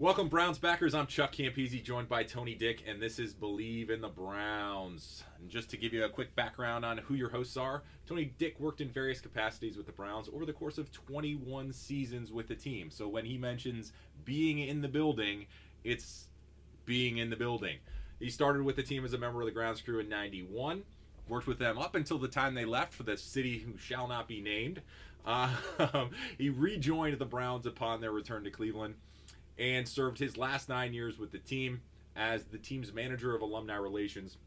Welcome, Browns backers. I'm Chuck Campese, joined by Tony Dick, and this is Bleav in the Browns. And just to give you a quick background on who your hosts are, Tony Dick worked in various capacities with the Browns over the course of 21 seasons with the team. So when he mentions being in the building, it's being in the building. He started with the team as a member of the grounds crew in 91, worked with them up until the time they left for the city who shall not be named. Uh, he rejoined the Browns upon their return to Cleveland and served his last nine years with the team as the team's manager of alumni relations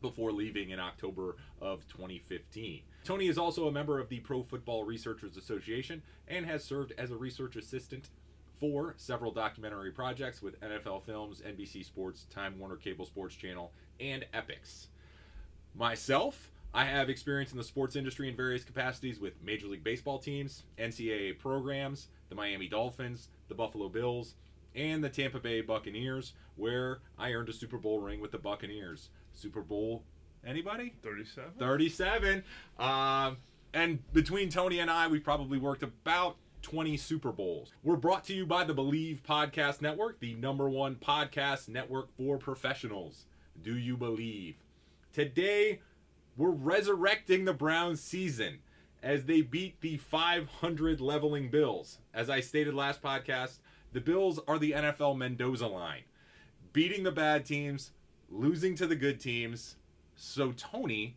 before leaving in October of 2015. Tony is also a member of the Pro Football Researchers Association and has served as a research assistant for several documentary projects with NFL Films, NBC Sports, Time Warner Cable Sports Channel, and Epix. Myself, I have experience in the sports industry in various capacities with Major League Baseball teams, NCAA programs, the Miami Dolphins, the Buffalo Bills, and the Tampa Bay Buccaneers, where I earned a Super Bowl ring with the Buccaneers. Super Bowl, anybody? 37? 37. Um, and between Tony and I, we've probably worked about 20 Super Bowls. We're brought to you by the Bleav Podcast Network, the number one podcast network for professionals. Do you believe? Today, we're resurrecting the Browns season as they beat the 500 leveling Bills. As I stated last podcast, the Bills are the NFL Mendoza line, beating the bad teams, losing to the good teams. So, Tony,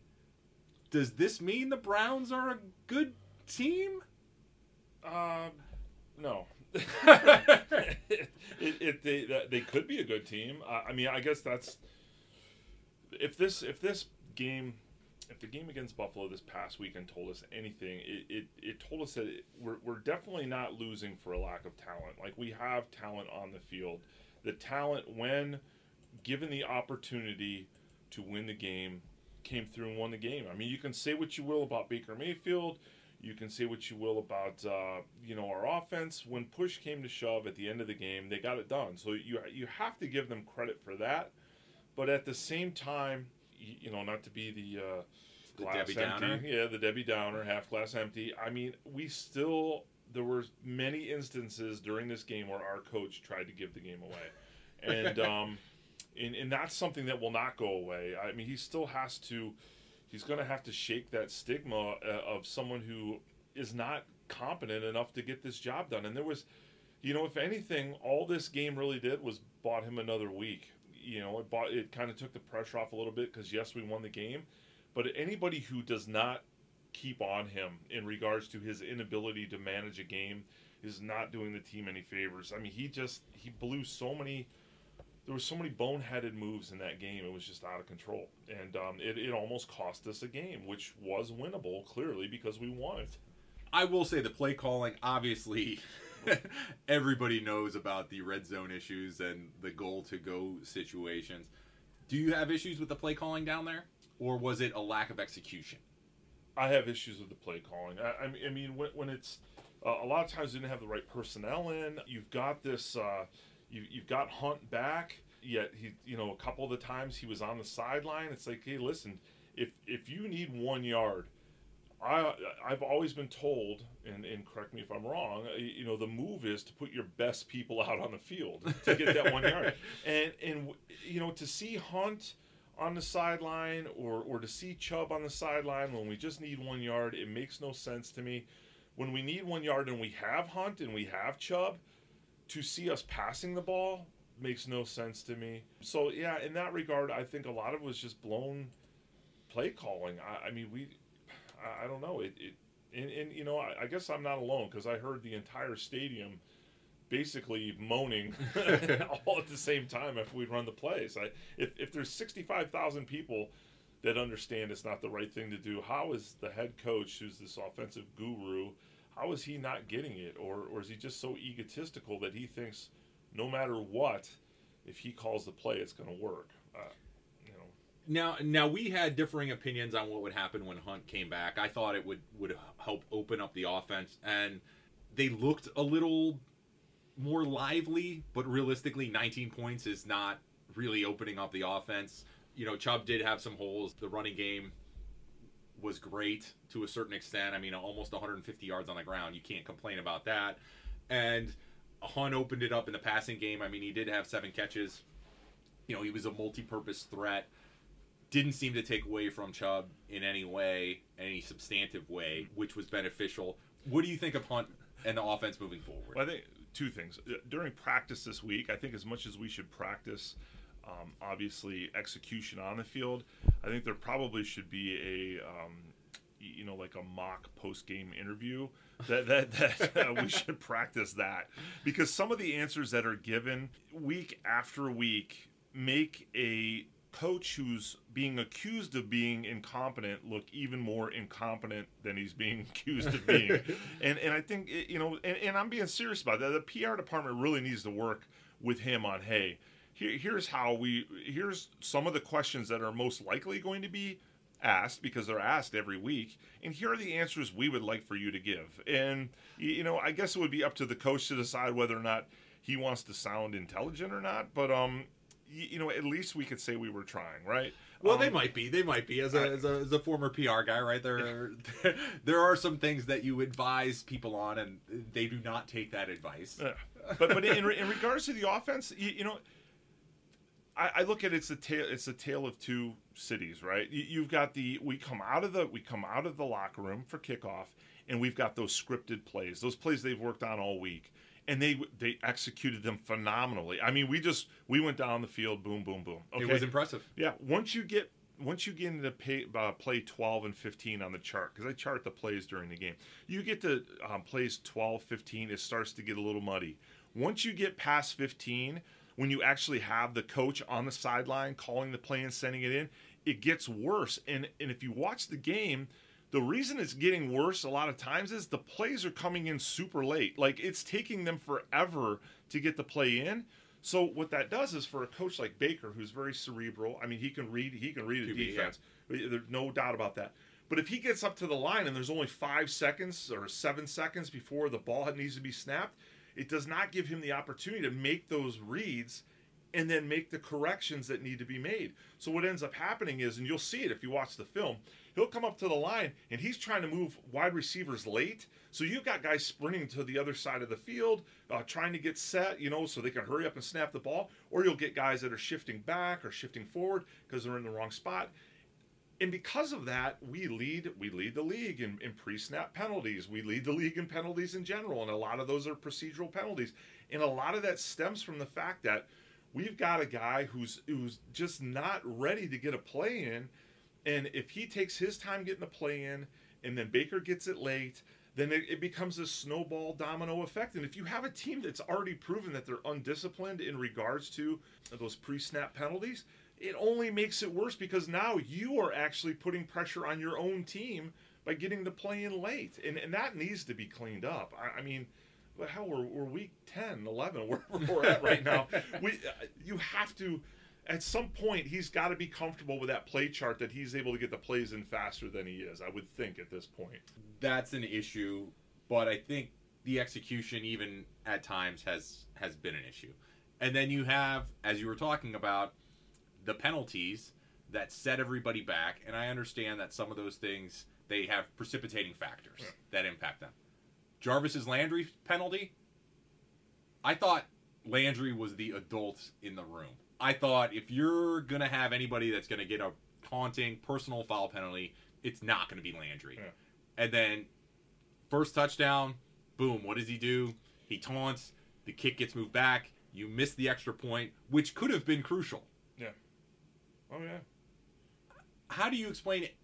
does this mean the Browns are a good team? Um, no. it, it, they they could be a good team. I, I mean, I guess that's if this if this game if the game against Buffalo this past weekend told us anything, it, it, it told us that it, we're, we're definitely not losing for a lack of talent. Like we have talent on the field. The talent, when given the opportunity to win the game, came through and won the game. I mean, you can say what you will about Baker Mayfield. You can say what you will about uh, you know our offense. When push came to shove at the end of the game, they got it done. So you you have to give them credit for that. But at the same time, you, know, not to be the uh, The glass Debbie empty, Downer? yeah, the Debbie Downer, half glass empty. I mean, we still there were many instances during this game where our coach tried to give the game away, and um, and, and that's something that will not go away. I mean, he still has to. He's going to have to shake that stigma uh, of someone who is not competent enough to get this job done. And there was, you know, if anything, all this game really did was bought him another week. You know, it bought it kind of took the pressure off a little bit because yes, we won the game, but anybody who does not keep on him in regards to his inability to manage a game is not doing the team any favors. I mean, he just he blew so many. There were so many boneheaded moves in that game. It was just out of control, and um, it, it almost cost us a game, which was winnable clearly because we won it. I will say the play calling, obviously, everybody knows about the red zone issues and the goal to go situations. Do you have issues with the play calling down there? Or was it a lack of execution? I have issues with the play calling. I, I mean- when, when it's uh, a lot of times you didn't have the right personnel in. You've got this. Uh, you, you've got Hunt back. Yet he, you know, a couple of the times he was on the sideline. It's like, hey, listen, if if you need one yard I I've always been told, and, and correct me if I'm wrong. Uh, you know, the move is to put your best people out on the field to get that one yard, and and you know to see Hunt on the sideline or or to see Chubb on the sideline when we just need one yard, it makes no sense to me. When we need one yard and we have Hunt and we have Chubb, to see us passing the ball makes no sense to me. So yeah, in that regard, I think a lot of it was just blown play calling. I, I mean, we I, don't know. It, it and, and you know, I, I guess I'm not alone because I heard the entire stadium basically moaning all at the same time if we run the plays. I, if, if there's 65,000 people that understand it's not the right thing to do, how is the head coach, who's this offensive guru, how is he not getting it? Or, or is he just so egotistical that he thinks no matter what, if he calls the play, it's going to work? Uh, now, now we had differing opinions on what would happen when Hunt came back. I thought it would would help open up the offense, and they looked a little more lively. But realistically, 19 points is not really opening up the offense. You know, Chubb did have some holes. The running game was great to a certain extent. I mean, almost 150 yards on the ground. You can't complain about that. And Hunt opened it up in the passing game. I mean, he did have seven catches. You know, he was a multi-purpose threat didn't seem to take away from Chubb in any way, any substantive way, which was beneficial. What do you think of Hunt and the offense moving forward? Well, I think two things. Uh, during practice this week, I think as much as we should practice, um, obviously execution on the field, I think there probably should be a, um, you know, like a mock post game interview. That that that we should practice that because some of the answers that are given week after week make a coach who's being accused of being incompetent look even more incompetent than he's being accused of being. and and I think you know, and, and, I'm being serious about that. The PR department really needs to work with him on hey, here, here's how we here's some of the questions that are most likely going to be asked because they're asked every week and here are the answers we would like for you to give and you know i guess it would be up to the coach to decide whether or not he wants to sound intelligent or not but um you know, at least we could say we were trying, right? Well, um, they might be. They might be. As a, I, as a, as a former PR guy, right there, there are some things that you advise people on, and they do not take that advice. But but in, in regards to the offense, you, you know, I, I, look at it, it's a tale. It's a tale of two cities, right? You, have got the we come out of the we come out of the locker room for kickoff, and we've got those scripted plays, those plays they've worked on all week and they they executed them phenomenally. I mean, we just we went down the field, boom, boom, boom. Okay? It was impressive. Yeah, once you get once you get into pay, uh, play 12 and 15 on the chart because i chart the plays during the game you get to um, plays 12 15 it starts to get a little muddy once you get past 15 when you actually have the coach on the sideline calling the play and sending it in it gets worse and and if you watch the game the reason it's getting worse a lot of times is the plays are coming in super late. Like it's taking them forever to get the play in. So what that does is for a coach like Baker, who's very cerebral, I mean, he can read he can read a defense. Yeah. There's no doubt about that. But if he gets up to the line and there's only five seconds or seven seconds before the ball needs to be snapped, it does not give him the opportunity to make those reads and then make the corrections that need to be made. So what ends up happening is, and you'll see it if you watch the film, he'll come up to the line and he's trying to move wide receivers late. So you've got guys sprinting to the other side of the field, uh, trying to get set, you know, so they can hurry up and snap the ball. Or you'll get guys that are shifting back or shifting forward because they're in the wrong spot. And because of that, we lead we lead the league in, in pre-snap penalties. We lead the league in penalties in general, and a lot of those are procedural penalties. And a lot of that stems from the fact that we've got a guy who's who's just not ready to get a play in and if he takes his time getting the play in, and then Baker gets it late, then it, it, becomes a snowball domino effect. And if you have a team that's already proven that they're undisciplined in regards to those pre snap penalties, it only makes it worse because now you are actually putting pressure on your own team by getting the play in late. And, and that needs to be cleaned up. I, I mean, hell, we're, we're week 10, 11, where we're at right now. we, uh, you have to at some point he's got to be comfortable with that play chart that he's able to get the plays in faster than he is. I would think at this point. That's an issue, but I think the execution even at times has has been an issue. And then you have as you were talking about the penalties that set everybody back and I understand that some of those things they have precipitating factors that impact them. Jarvis's Landry penalty, I thought Landry was the adult in the room. I thought if you're gonna have anybody that's gonna get a taunting personal foul penalty, it's not gonna be Landry. Yeah. And then first touchdown, boom, what does he do? He taunts, the kick gets moved back, you miss the extra point, which could have been crucial. Yeah. Oh yeah. How do you explain it?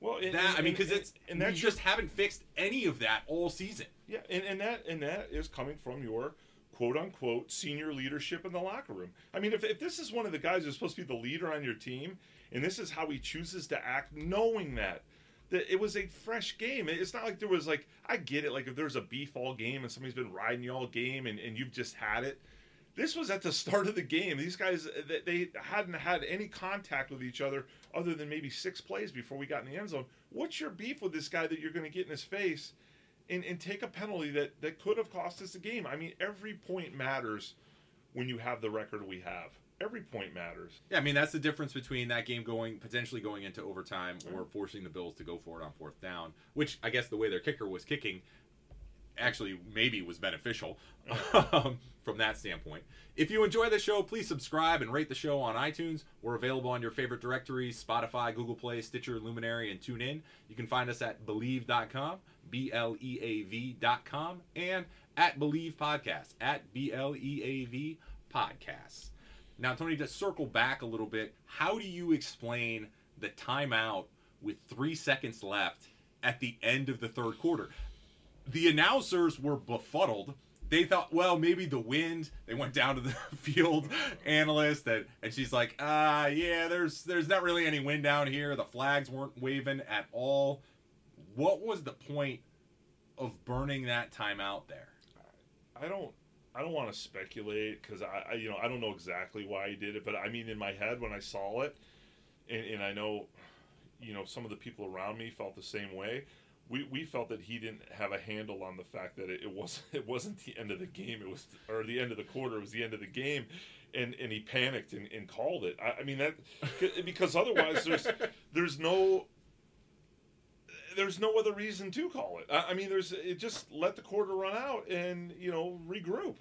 Well, and, That and- I mean, because it's and we that's just haven't fixed any of that all season. Yeah, and, and that and that is coming from your quote unquote senior leadership in the locker room. I mean, if, if this is one of the guys who's supposed to be the leader on your team, and this is how he chooses to act, knowing that that it was a fresh game. It's not like there was like I get it, like if there's a beef all game and somebody's been riding you all game and, and you've just had it. This was at the start of the game. These guys they- they hadn't had any contact with each other other than maybe six plays before we got in the end zone. What's your beef with this guy that you're going to get in his face? And, and take a penalty that, that could have cost us the game. I mean, every point matters when you have the record we have. Every point matters. Yeah, I mean that's the difference between that game going potentially going into overtime or forcing the Bills to go for it on fourth down, which I guess the way their kicker was kicking actually maybe was beneficial um, from that standpoint. If you enjoy the show, please subscribe and rate the show on iTunes. We're available on your favorite directories Spotify, Google Play, Stitcher, Luminary, and TuneIn. You can find us at Bleav.com, B L E A V.com, and at Bleav Podcast, at B L E A V Podcasts. Now, Tony, to circle back a little bit, how do you explain the timeout with three seconds left at the end of the third quarter? The announcers were befuddled. They thought, well, maybe the wind. They went down to the field analyst, and, and she's like, ah, yeah, there's there's not really any wind down here. The flags weren't waving at all. What was the point of burning that time out there? I don't I don't want to speculate because I, I you know I don't know exactly why he did it, but I mean in my head when I saw it, and, and I know, you know, some of the people around me felt the same way. We, we felt that he didn't have a handle on the fact that it, it was it wasn't the end of the game it was or the end of the quarter it was the end of the game and and he panicked and, and called it I, I mean that because otherwise there's there's no there's no other reason to call it. I, I mean, there's it just let the quarter run out and you know regroup.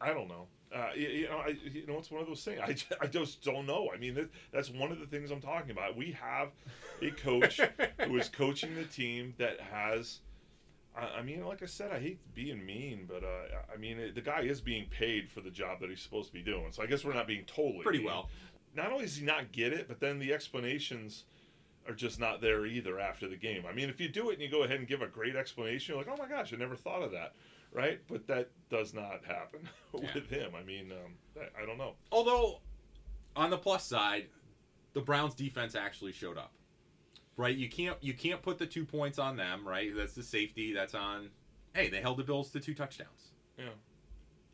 I don't know. Uh, you, you know, I, you know, it's one of those things. I, ju- I just don't know. I mean, that, that's one of the things I'm talking about. We have a coach who is coaching the team that has. I, I mean, like I said, I hate being mean, but uh, I mean, it, the guy is being paid for the job that he's supposed to be doing. So I guess we're not being totally Pretty mean. well. Not only does he not get it, but then the explanations are just not there either after the game. I mean, if you do it and you go ahead and give a great explanation, you're like, oh my gosh, I never thought of that, right? But that does not happen with him. I mean, um, I, I don't know. Although, on the plus side, the Browns defense actually showed up. Right? You can't you can't put the two points on them, right? That's the safety. That's on. Hey, they held the Bills to two touchdowns. Yeah.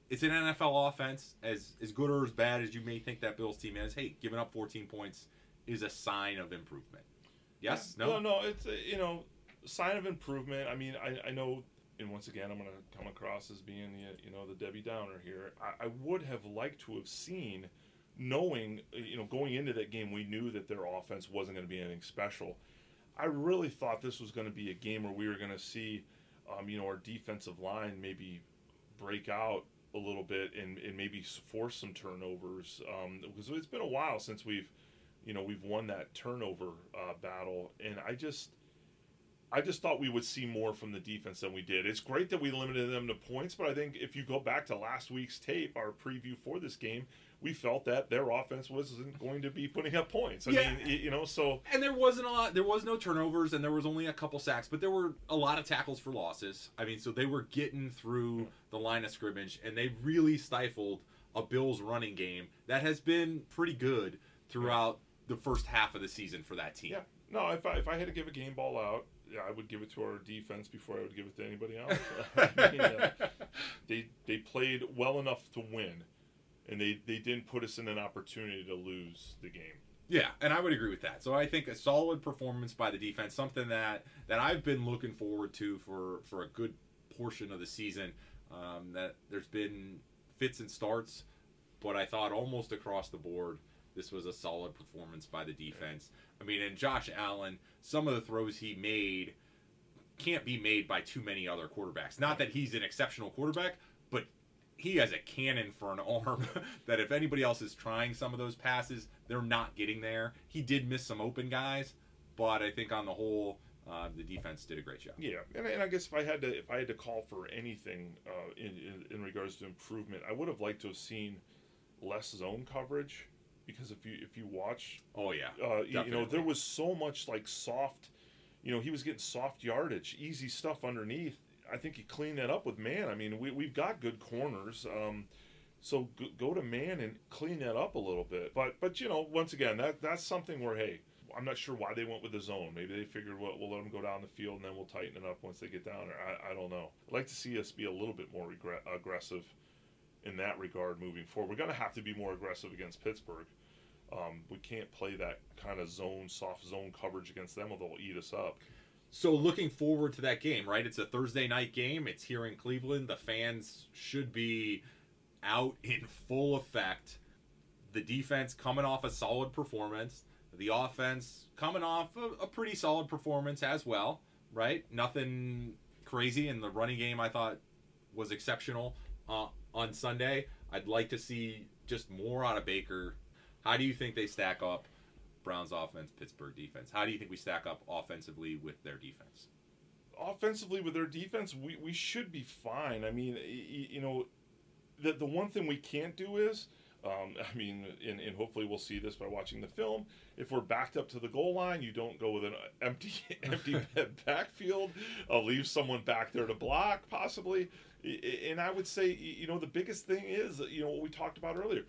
It's an NFL offense, as as good or as bad as you may think that Bills team is. Hey, giving up 14 points is a sign of improvement. Yes? Yeah. No. no, It's uh, you know, sign of improvement. I mean, I, I know, and once again, I'm going to come across as being the you know the Debbie Downer here. I, I would have liked to have seen, knowing you know going into that game, we knew that their offense wasn't going to be anything special. I really thought this was going to be a game where we were going to see, um, you know, our defensive line maybe break out a little bit and, and maybe force some turnovers um, because it's been a while since we've you know we've won that turnover uh, battle and i just i just thought we would see more from the defense than we did it's great that we limited them to points but i think if you go back to last week's tape our preview for this game we felt that their offense wasn't going to be putting up points i Yeah. mean you know so And there wasn't a lot. There was no turnovers, and there was only a couple sacks, but there were a lot of tackles for losses. I mean, so they were getting through the line of scrimmage, and they really stifled a Bills running game that has been pretty good throughout the first half of the season for that team. yeah no if I, if I had to give a game ball out yeah, I would give it to our defense before I would give it to anybody else. I mean, uh, they they played well enough to win, and they, they didn't put us in an opportunity to lose the game. Yeah, and I would agree with that. So I think a solid performance by the defense, something that that I've been looking forward to for for a good portion of the season. Um, that there's been fits and starts, but I thought almost across the board This was a solid performance by the defense. I mean, and Josh Allen, some of the throws he made can't be made by too many other quarterbacks. Not that he's an exceptional quarterback, but he has a cannon for an arm that if anybody else is trying some of those passes, they're not getting there. He did miss some open guys, but I think on the whole, uh, the defense did a great job. Yeah, and, and I guess if I had to if I had to call for anything uh, in, in in regards to improvement, I would have liked to have seen less zone coverage because if you if you watch, Oh yeah, uh, you, you know, there was so much like soft, you know, he was getting soft yardage, easy stuff underneath. I think he cleaned that up with man. I mean, we we've got good corners. Um, so go, go to man and clean that up a little bit. But but you know, once again, that that's something where hey, I'm not sure why they went with the zone. Maybe they figured well, we'll let them go down the field and then we'll tighten it up once they get down there. I, I don't know. I'd like to see us be a little bit more regre- aggressive in that regard moving forward. We're going to have to be more aggressive against Pittsburgh. Um, we can't play that kind of zone, soft zone coverage against them, or they'll eat us up. So looking forward to that game, right? It's a Thursday night game. It's here in Cleveland. The fans should be out in full effect. The defense coming off a solid performance. The offense coming off a, a pretty solid performance as well, right? Nothing crazy. And the running game I thought was exceptional uh, on Sunday. I'd like to see just more out of Baker. How do you think they stack up? Browns offense, Pittsburgh defense. How do you think we stack up offensively with their defense? offensively with their defense, we, we should be fine. I mean, you know, the the one thing we can't do is, um, I mean, and, and hopefully we'll see this by watching the film. If we're backed up to the goal line, you don't go with an empty empty backfield. Uh, leave someone back there to block, possibly. And I would say, you know, the biggest thing is, you know, what we talked about earlier.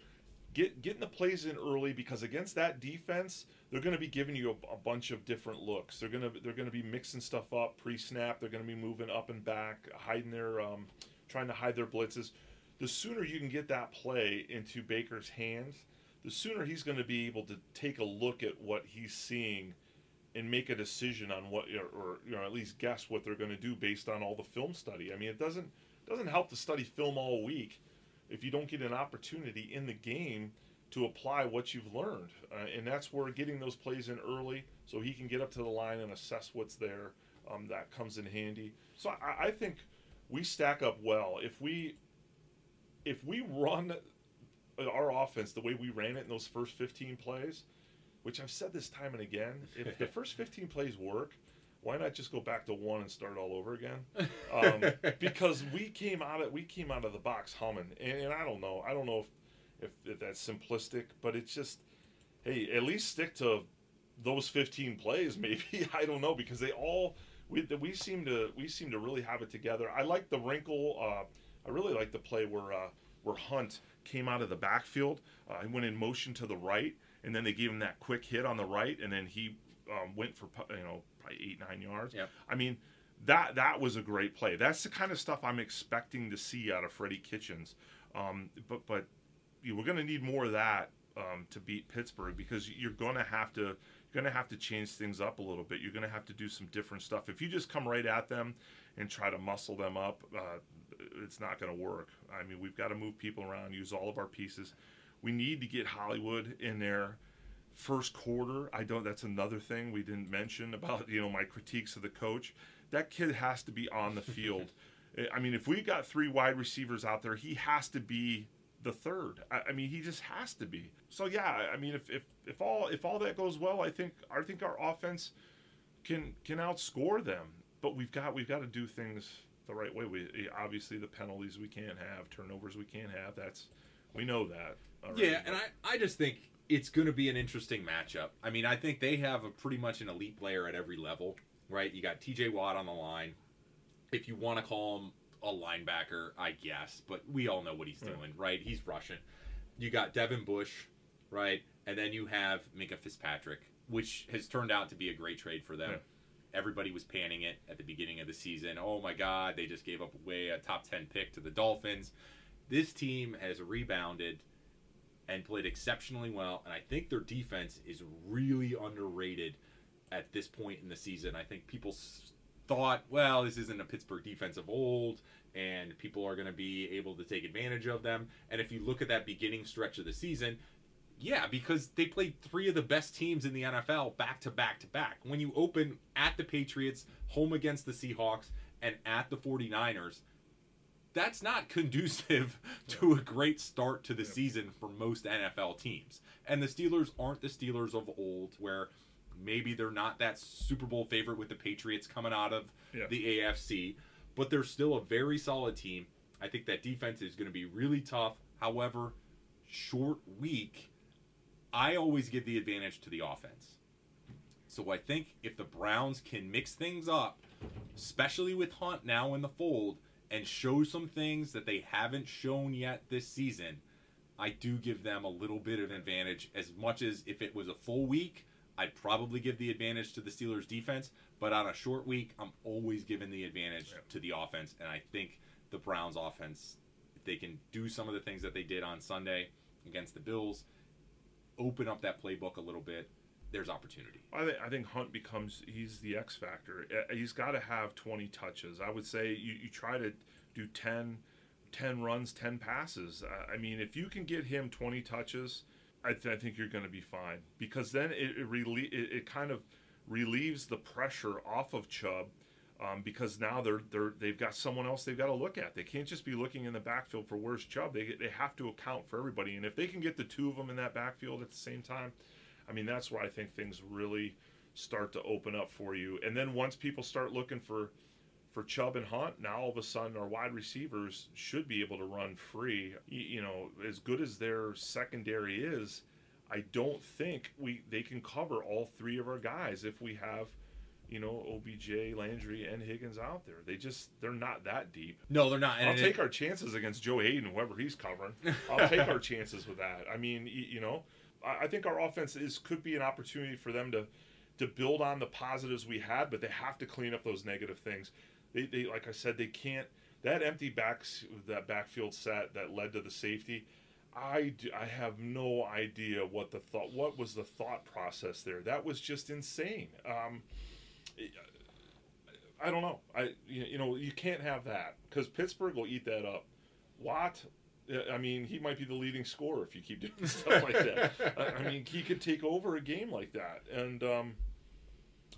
Get getting the plays in early because against that defense, they're going to be giving you a, a bunch of different looks. They're going to they're going to be mixing stuff up pre-snap. They're going to be moving up and back, hiding their um, trying to hide their blitzes. The sooner you can get that play into Baker's hands, the sooner he's going to be able to take a look at what he's seeing and make a decision on what or, or you know at least guess what they're going to do based on all the film study. I mean, it doesn't doesn't help to study film all week if you don't get an opportunity in the game to apply what you've learned. Uh, and that's where getting those plays in early so he can get up to the line and assess what's there, um, that comes in handy. So I, I think we stack up well. If we if we run our offense the way we ran it in those first 15 plays, which I've said this time and again, if the first 15 plays work, why not just go back to one and start all over again? Um, because we came out of we came out of the box humming, and, and I don't know, I don't know if, if if that's simplistic, but it's just, hey, at least stick to those 15 plays, maybe. I don't know because they all we we seem to we seem to really have it together. I like the wrinkle. Uh, I really like the play where uh, where Hunt came out of the backfield. Uh, he went in motion to the right, and then they gave him that quick hit on the right, and then he um, went for you know eight nine yards. Yep. I mean that that was a great play. That's the kind of stuff I'm expecting to see out of Freddie Kitchens. Um, but but you, we're going to need more of that um, to beat Pittsburgh because you're going to have to you're going to have to change things up a little bit. You're going to have to do some different stuff. If you just come right at them and try to muscle them up, uh, it's not going to work. I mean, we've got to move people around, use all of our pieces. We need to get Hollywood in there first quarter. I don't. That's another thing we didn't mention about you know my critiques of the coach. That kid has to be on the field. I mean, if we've got three wide receivers out there, he has to be the third. I, I mean, he just has to be. So yeah, I mean, if, if if all if all that goes well, I think I think our offense can can outscore them. But we've got we've got to do things the right way. We eh, obviously the penalties we can't have, turnovers we can't have. That's we know that. already. Yeah, and I, I just think it's going to be an interesting matchup. I mean, I think they have a pretty much an elite player at every level, right? You got T.J. Watt on the line. If you want to call him a linebacker, I guess, but we all know what he's Right. doing, right? He's rushing. You got Devin Bush, right? And then you have Minkah Fitzpatrick, which has turned out to be a great trade for them. Yeah. Everybody was panning it at the beginning of the season. Oh my God, they just gave up away a top 10 pick to the Dolphins. This team has rebounded and played exceptionally well, and I think their defense is really underrated at this point in the season. I think people thought, well, this isn't a Pittsburgh defense of old, and people are going to be able to take advantage of them. And if you look at that beginning stretch of the season, Yeah, because they played three of the best teams in the NFL back to back to back. When you open at the Patriots, home against the Seahawks, and at the 49ers, that's not conducive to a great start to the season for most NFL teams. And the Steelers aren't the Steelers of old, where maybe they're not that Super Bowl favorite with the Patriots coming out of Yeah. the AFC, but they're still a very solid team. I think that defense is going to be really tough. However, short week, I always give the advantage to the offense. So I think if the Browns can mix things up, especially with Hunt now in the fold, and show some things that they haven't shown yet this season, I do give them a little bit of advantage. As much as if it was a full week, I'd probably give the advantage to the Steelers defense. But on a short week, I'm always giving the advantage to the offense. And I think the Browns offense, if they can do some of the things that they did on Sunday against the Bills, open up that playbook a little bit, there's opportunity. I think I think Hunt becomes he's the X factor. He's got to have 20 touches. I would say you, you try to do 10, 10 runs, 10 passes. I mean, if you can get him 20 touches, I, th- I think you're going to be fine because then it it, it it kind of relieves the pressure off of Chubb. Um, because now they're they're they've got someone else they've got to look at. They can't just be looking in the backfield for where's Chubb. They they have to account for everybody. And if they can get the two of them in that backfield at the same time, I mean, that's where I think things really start to open up for you. And then once people start looking for for Chubb and Hunt, now all of a sudden our wide receivers should be able to run free. You, know, as good as their secondary is, I don't think we they can cover all three of our guys if we have, you know, OBJ, Landry, and Higgins out there. They just they're not that deep. No, they're not. I'll take our chances against Joe Haden, whoever he's covering. I'll take our chances with that. I mean, you know, I think our offense is could be an opportunity for them to to build on the positives we had, but they have to clean up those negative things. They, they like I said, they can't. That empty backs that backfield set that led to the safety. I, do, I have no idea what the thought what was the thought process there. That was just insane. Um, I don't know. I you know you can't have that because Pittsburgh will eat that up. Watt, I mean, he might be the leading scorer if you keep doing stuff like that. I, I mean, he could take over a game like that, and um,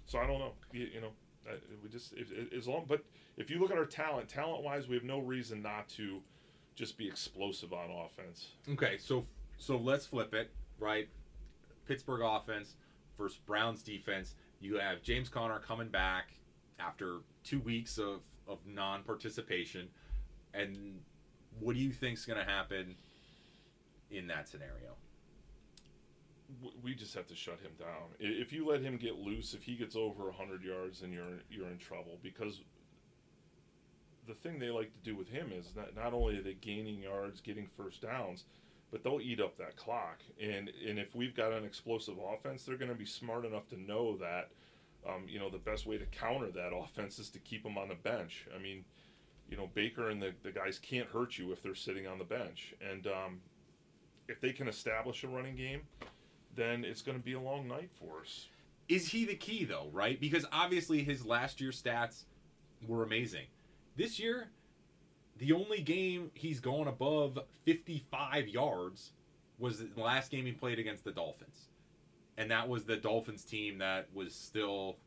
so I don't know. You, you know, uh, we just as long. But if you look at our talent, talent wise, we have no reason not to just be explosive on offense. Okay, so so let's flip it, right? Pittsburgh offense versus Browns defense. You have James Conner coming back after two weeks of, of non participation. And what do you think's gonna happen in that scenario? we just have to shut him down. If you let him get loose, if he gets over 100 yards, then you're you're in trouble because the thing they like to do with him is not not only are they gaining yards, getting first downs, but they'll eat up that clock. And and if we've got an explosive offense, they're going to be smart enough to know that um, you know the best way to counter that offense is to keep them on the bench. I mean, you know Baker and the, the guys can't hurt you if they're sitting on the bench, and um, if they can establish a running game, then it's going to be a long night for us. Is he the key though, right? Because obviously his last year stats were amazing. This year, the only game he's gone above 55 yards was the last game he played against the Dolphins. And that was the Dolphins team that was still,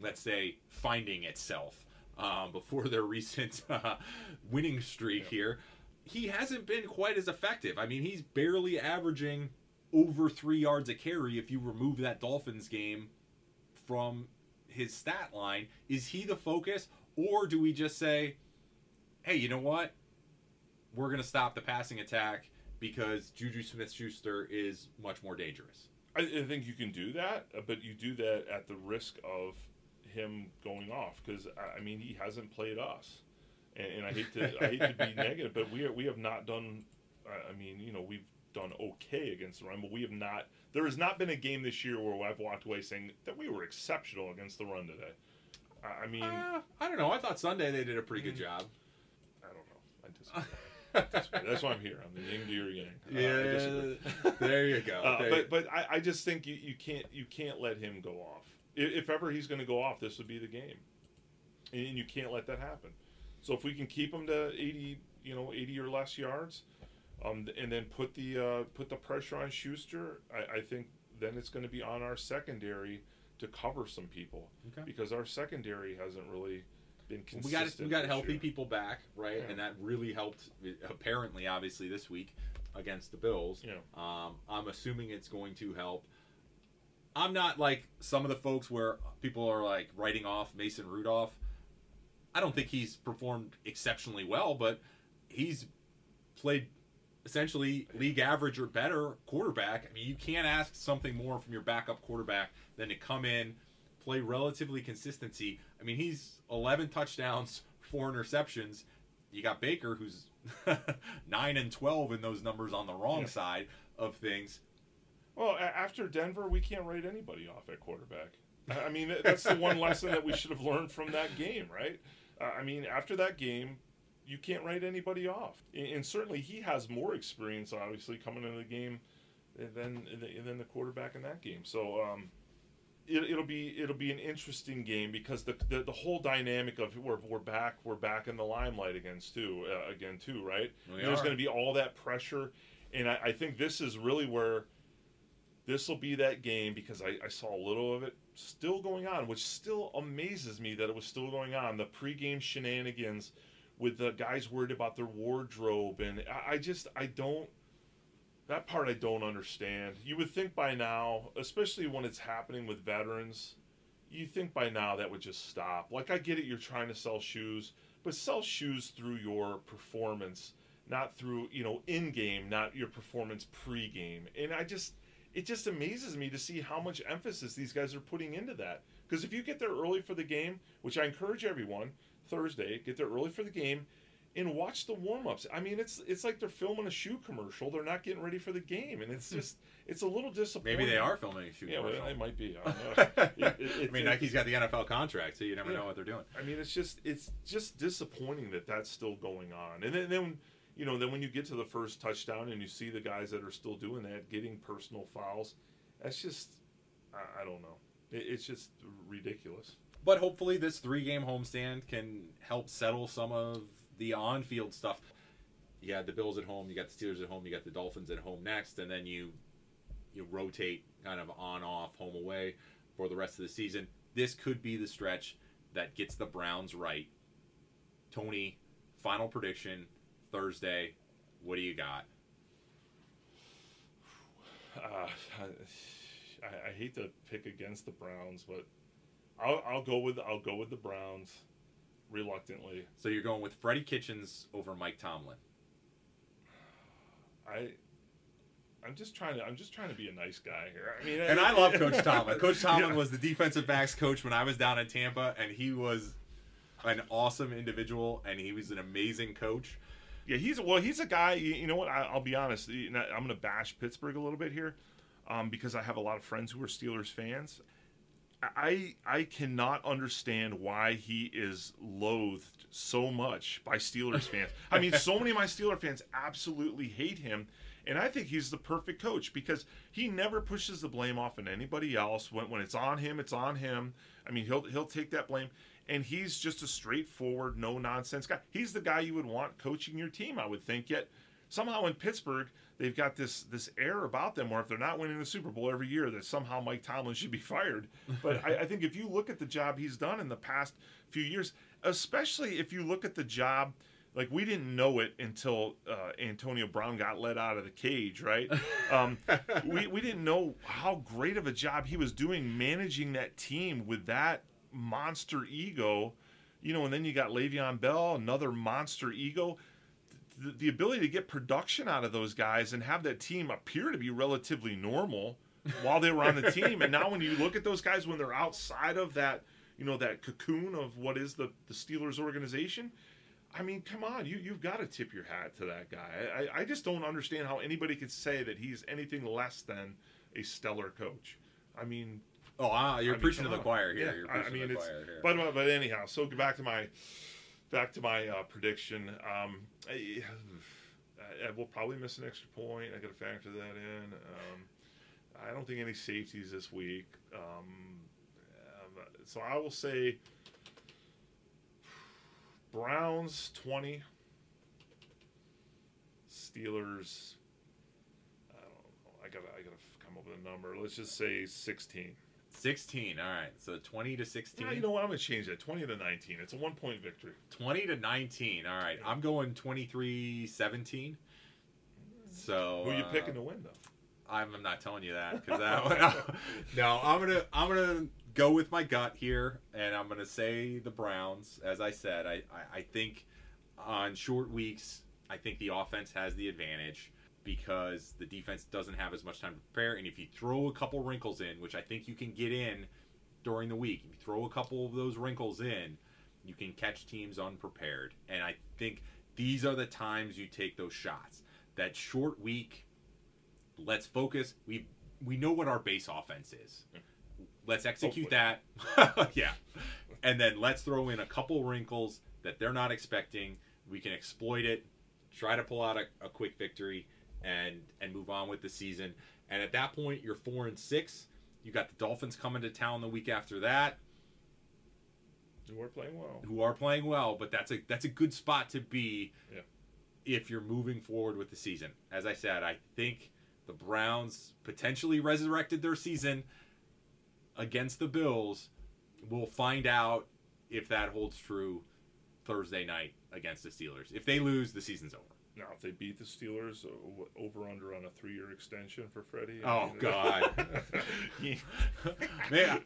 let's say, finding itself um, before their recent uh, winning streak Yeah. here. He hasn't been quite as effective. I mean, he's barely averaging over three yards a carry if you remove that Dolphins game from his stat line. Is he the focus, or do we just say, hey, you know what? We're going to stop the passing attack because Juju Smith Schuster is much more dangerous? I, I think you can do that, uh, but you do that at the risk of him going off because I mean he hasn't played us, and, and I hate to I hate to be negative, but we are, we have not done. I mean, you know, we've done okay against the run, but we have not. There has not been a game this year where I've walked away saying that we were exceptional against the run today. I, mean, Uh, I don't know. I thought Sunday they did a pretty good Mm. job. I don't know. I disagree. That's why I'm here. I'm the yin to your yang. Uh, I there you go. Uh, There but you- but I, I just think you, you can't you can't let him go off. If, if ever he's going to go off, this would be the game, and you can't let that happen. So if we can keep him to eighty, you know, eighty or less yards, um, and then put the uh, put the pressure on Schuster. I, I think then it's going to be on our secondary to cover some people Okay. because our secondary hasn't really been consistent. we got we got healthy year. people back, right? Yeah. And that really helped. Apparently, obviously, this week against the Bills. Yeah. Um, I'm assuming it's going to help. I'm not like some of the folks where people are like writing off Mason Rudolph. I don't think he's performed exceptionally well, but he's played essentially league average or better quarterback. I mean, you can't ask something more from your backup quarterback than to come in, play relatively consistency. I mean, he's 11 touchdowns, four interceptions. You got Baker, who's 9 and 12 in those numbers on the wrong Yeah. side of things. Well, after Denver, we can't write anybody off at quarterback. I mean, that's the one lesson that we should have learned from that game, right? Uh, I mean, after that game, you can't write anybody off, and, certainly he has more experience, obviously, coming into the game than than the quarterback in that game. So. Um, it, it'll be it'll be an interesting game because the, the the whole dynamic of we're, we're back we're back in the limelight against too uh, again too right there's going to be all that pressure and I, I think this is really where this will be that game because I, I saw a little of it still going on, which still amazes me that it was still going on. The pregame shenanigans with the guys worried about their wardrobe, and I, I just I don't that part I don't understand. You would think by now, especially when it's happening with veterans, you think by now that would just stop. Like I get it, you're trying to sell shoes, but sell shoes through your performance, not through you know in game, not your performance pre-game. And I just it just amazes me to see how much emphasis these guys are putting into that. Because if you get there early for the game, which I encourage everyone, Thursday, get there early for the game and watch the warm-ups. I mean, it's it's like they're filming a shoe commercial. They're not getting ready for the game, and it's hmm. just it's a little disappointing. Maybe they are filming a shoe Yeah, well, commercial. they might be. I don't know. It- it- I mean, it- Nike's got the NFL contract, so you never Yeah. know what they're doing. I mean, it's just it's just disappointing that that's still going on. And then, then you know, then when you get to the first touchdown and you see the guys that are still doing that, getting personal fouls, that's just I, I don't know. It, it's just ridiculous. But hopefully, this three-game homestand can help settle some of the on-field stuff. You had the Bills at home, you got the Steelers at home, you got the Dolphins at home next, and then you you rotate kind of on-off, home away for the rest of the season. This could be the stretch that gets the Browns right. Tony, final prediction Thursday. What do you got? Uh, I, I hate to pick against the Browns, but I'll, I'll go with I'll go with the Browns, reluctantly. So you're going with Freddie Kitchens over Mike Tomlin. I. I'm just trying to. I'm just trying to be a nice guy here. I mean, And I love Coach Tomlin. Coach Tomlin Yeah. was the defensive backs coach when I was down in Tampa, and he was an awesome individual, and he was an amazing coach. Yeah, he's well. He's a guy. You, know what? I, I'll be honest. I'm going to bash Pittsburgh a little bit here, um, because I have a lot of friends who are Steelers fans. I I cannot understand why he is loathed so much by Steelers fans. I mean, so many of my Steeler fans absolutely hate him, and I think he's the perfect coach because he never pushes the blame off on anybody else. When when it's on him, it's on him. I mean, he'll he'll take that blame, and he's just a straightforward, no nonsense guy. He's the guy you would want coaching your team, I would think. Yet somehow in Pittsburgh, they've got this this air about them where if they're not winning the Super Bowl every year, that somehow Mike Tomlin should be fired. But I, I think if you look at the job he's done in the past few years, especially if you look at the job. Like we didn't know it until uh, Antonio Brown got let out of the cage, right? Um, we we didn't know how great of a job he was doing managing that team with that monster ego, you know. And then you got Le'Veon Bell, another monster ego the, the ability to get production out of those guys and have that team appear to be relatively normal while they were on the team. And now when you look at those guys when they're outside of that, you know, that cocoon of what is the, the Steelers organization, I mean, come on, you you've got to tip your hat to that guy. I, I just don't understand how anybody could say that he's anything less than a stellar coach. I mean, Oh, ah, you're I preaching come to the choir here. Yeah, You're I- I mean, to the it's- choir here. but but anyhow, so back to my back to my uh, prediction. Um, I, I, we'll probably miss an extra point. I got to factor that in. Um, I don't think any safeties this week. Um, um, so I will say Browns twenty, Steelers. I don't know. I gotta I gotta come up with a number. Let's just say sixteen. 16. All right. So 20 to 16. Yeah, you know what? I'm gonna change that. Twenty to nineteen. It's a one point victory. 20 to 19. All right. I'm going 23 17. So Who are you uh, picking to win though? I'm, I'm not telling you that because that no, I'm gonna I'm gonna go with my gut here, and I'm gonna say the Browns. As I said, I, I, I think on short weeks, I think the offense has the advantage because the defense doesn't have as much time to prepare. And if you throw a couple wrinkles in, which I think you can get in during the week, if you throw a couple of those wrinkles in, you can catch teams unprepared. And I think these are the times you take those shots. That short week, let's focus. We we know what our base offense is. Let's execute that. yeah. And then let's throw in a couple wrinkles that they're not expecting. We can exploit it, try to pull out a, a quick victory and and move on with the season. And at that point you're four and six. You got the Dolphins coming to town the week after that, Who are playing well. who are playing well, but that's a that's a good spot to be Yeah. if you're moving forward with the season. As I said, I think the Browns potentially resurrected their season against the Bills. We'll find out if that holds true Thursday night against the Steelers. If they lose, the season's over. Now, if they beat the Steelers, uh, over under on a three year extension for Freddie. Oh, God. Man,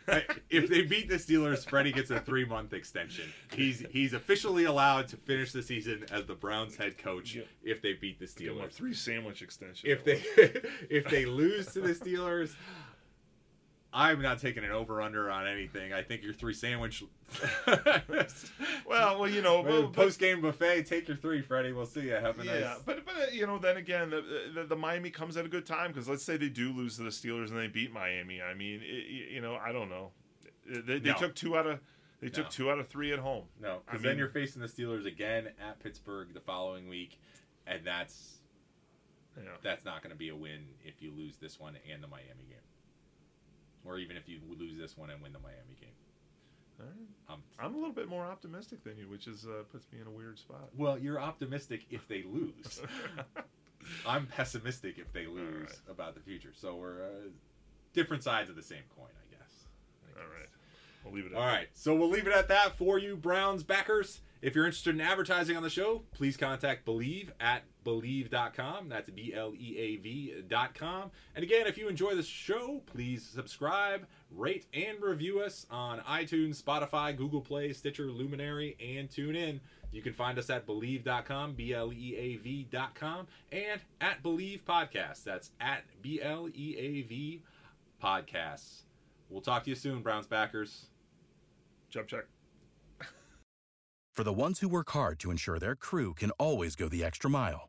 if they beat the Steelers, Freddie gets a three month extension. He's he's officially allowed to finish the season as the Browns head coach Yeah. if they beat the Give him a Steelers. three sandwich extension. If they if they lose to the Steelers, I'm not taking an over under on anything. I think your three sandwich well, well, you know, post game buffet. Take your three, Freddie. We'll see you. Have a yeah, nice. but but you know, then again, the, the, the Miami comes at a good time because let's say they do lose to the Steelers and they beat Miami. I mean, it, you know, I don't know. They, they No. took two out of they No. took two out of three at home. No, I because then mean- you're facing the Steelers again at Pittsburgh the following week, and that's Yeah. that's not going to be a win if you lose this one and the Miami game, or even if you lose this one and win the Miami game. All right. Um, I'm a little bit more optimistic than you, which is uh, puts me in a weird spot. well, you're optimistic if they lose. I'm pessimistic if they lose right. about the future. So we're uh, different sides of the same coin, I guess. I All right, we'll leave it. At All that. right, so we'll leave it at that for you, Browns backers. If you're interested in advertising on the show, please contact Bleav at Bleav.com. That's B L E A V.com. And again, if you enjoy the show, please subscribe, rate, and review us on iTunes, Spotify, Google Play, Stitcher, Luminary, and TuneIn. You can find us at Bleav.com, B L E A V.com, and at Bleav Podcasts. That's at B L E A V Podcasts. We'll talk to you soon, Browns backers. Jump check. For the ones who work hard to ensure their crew can always go the extra mile,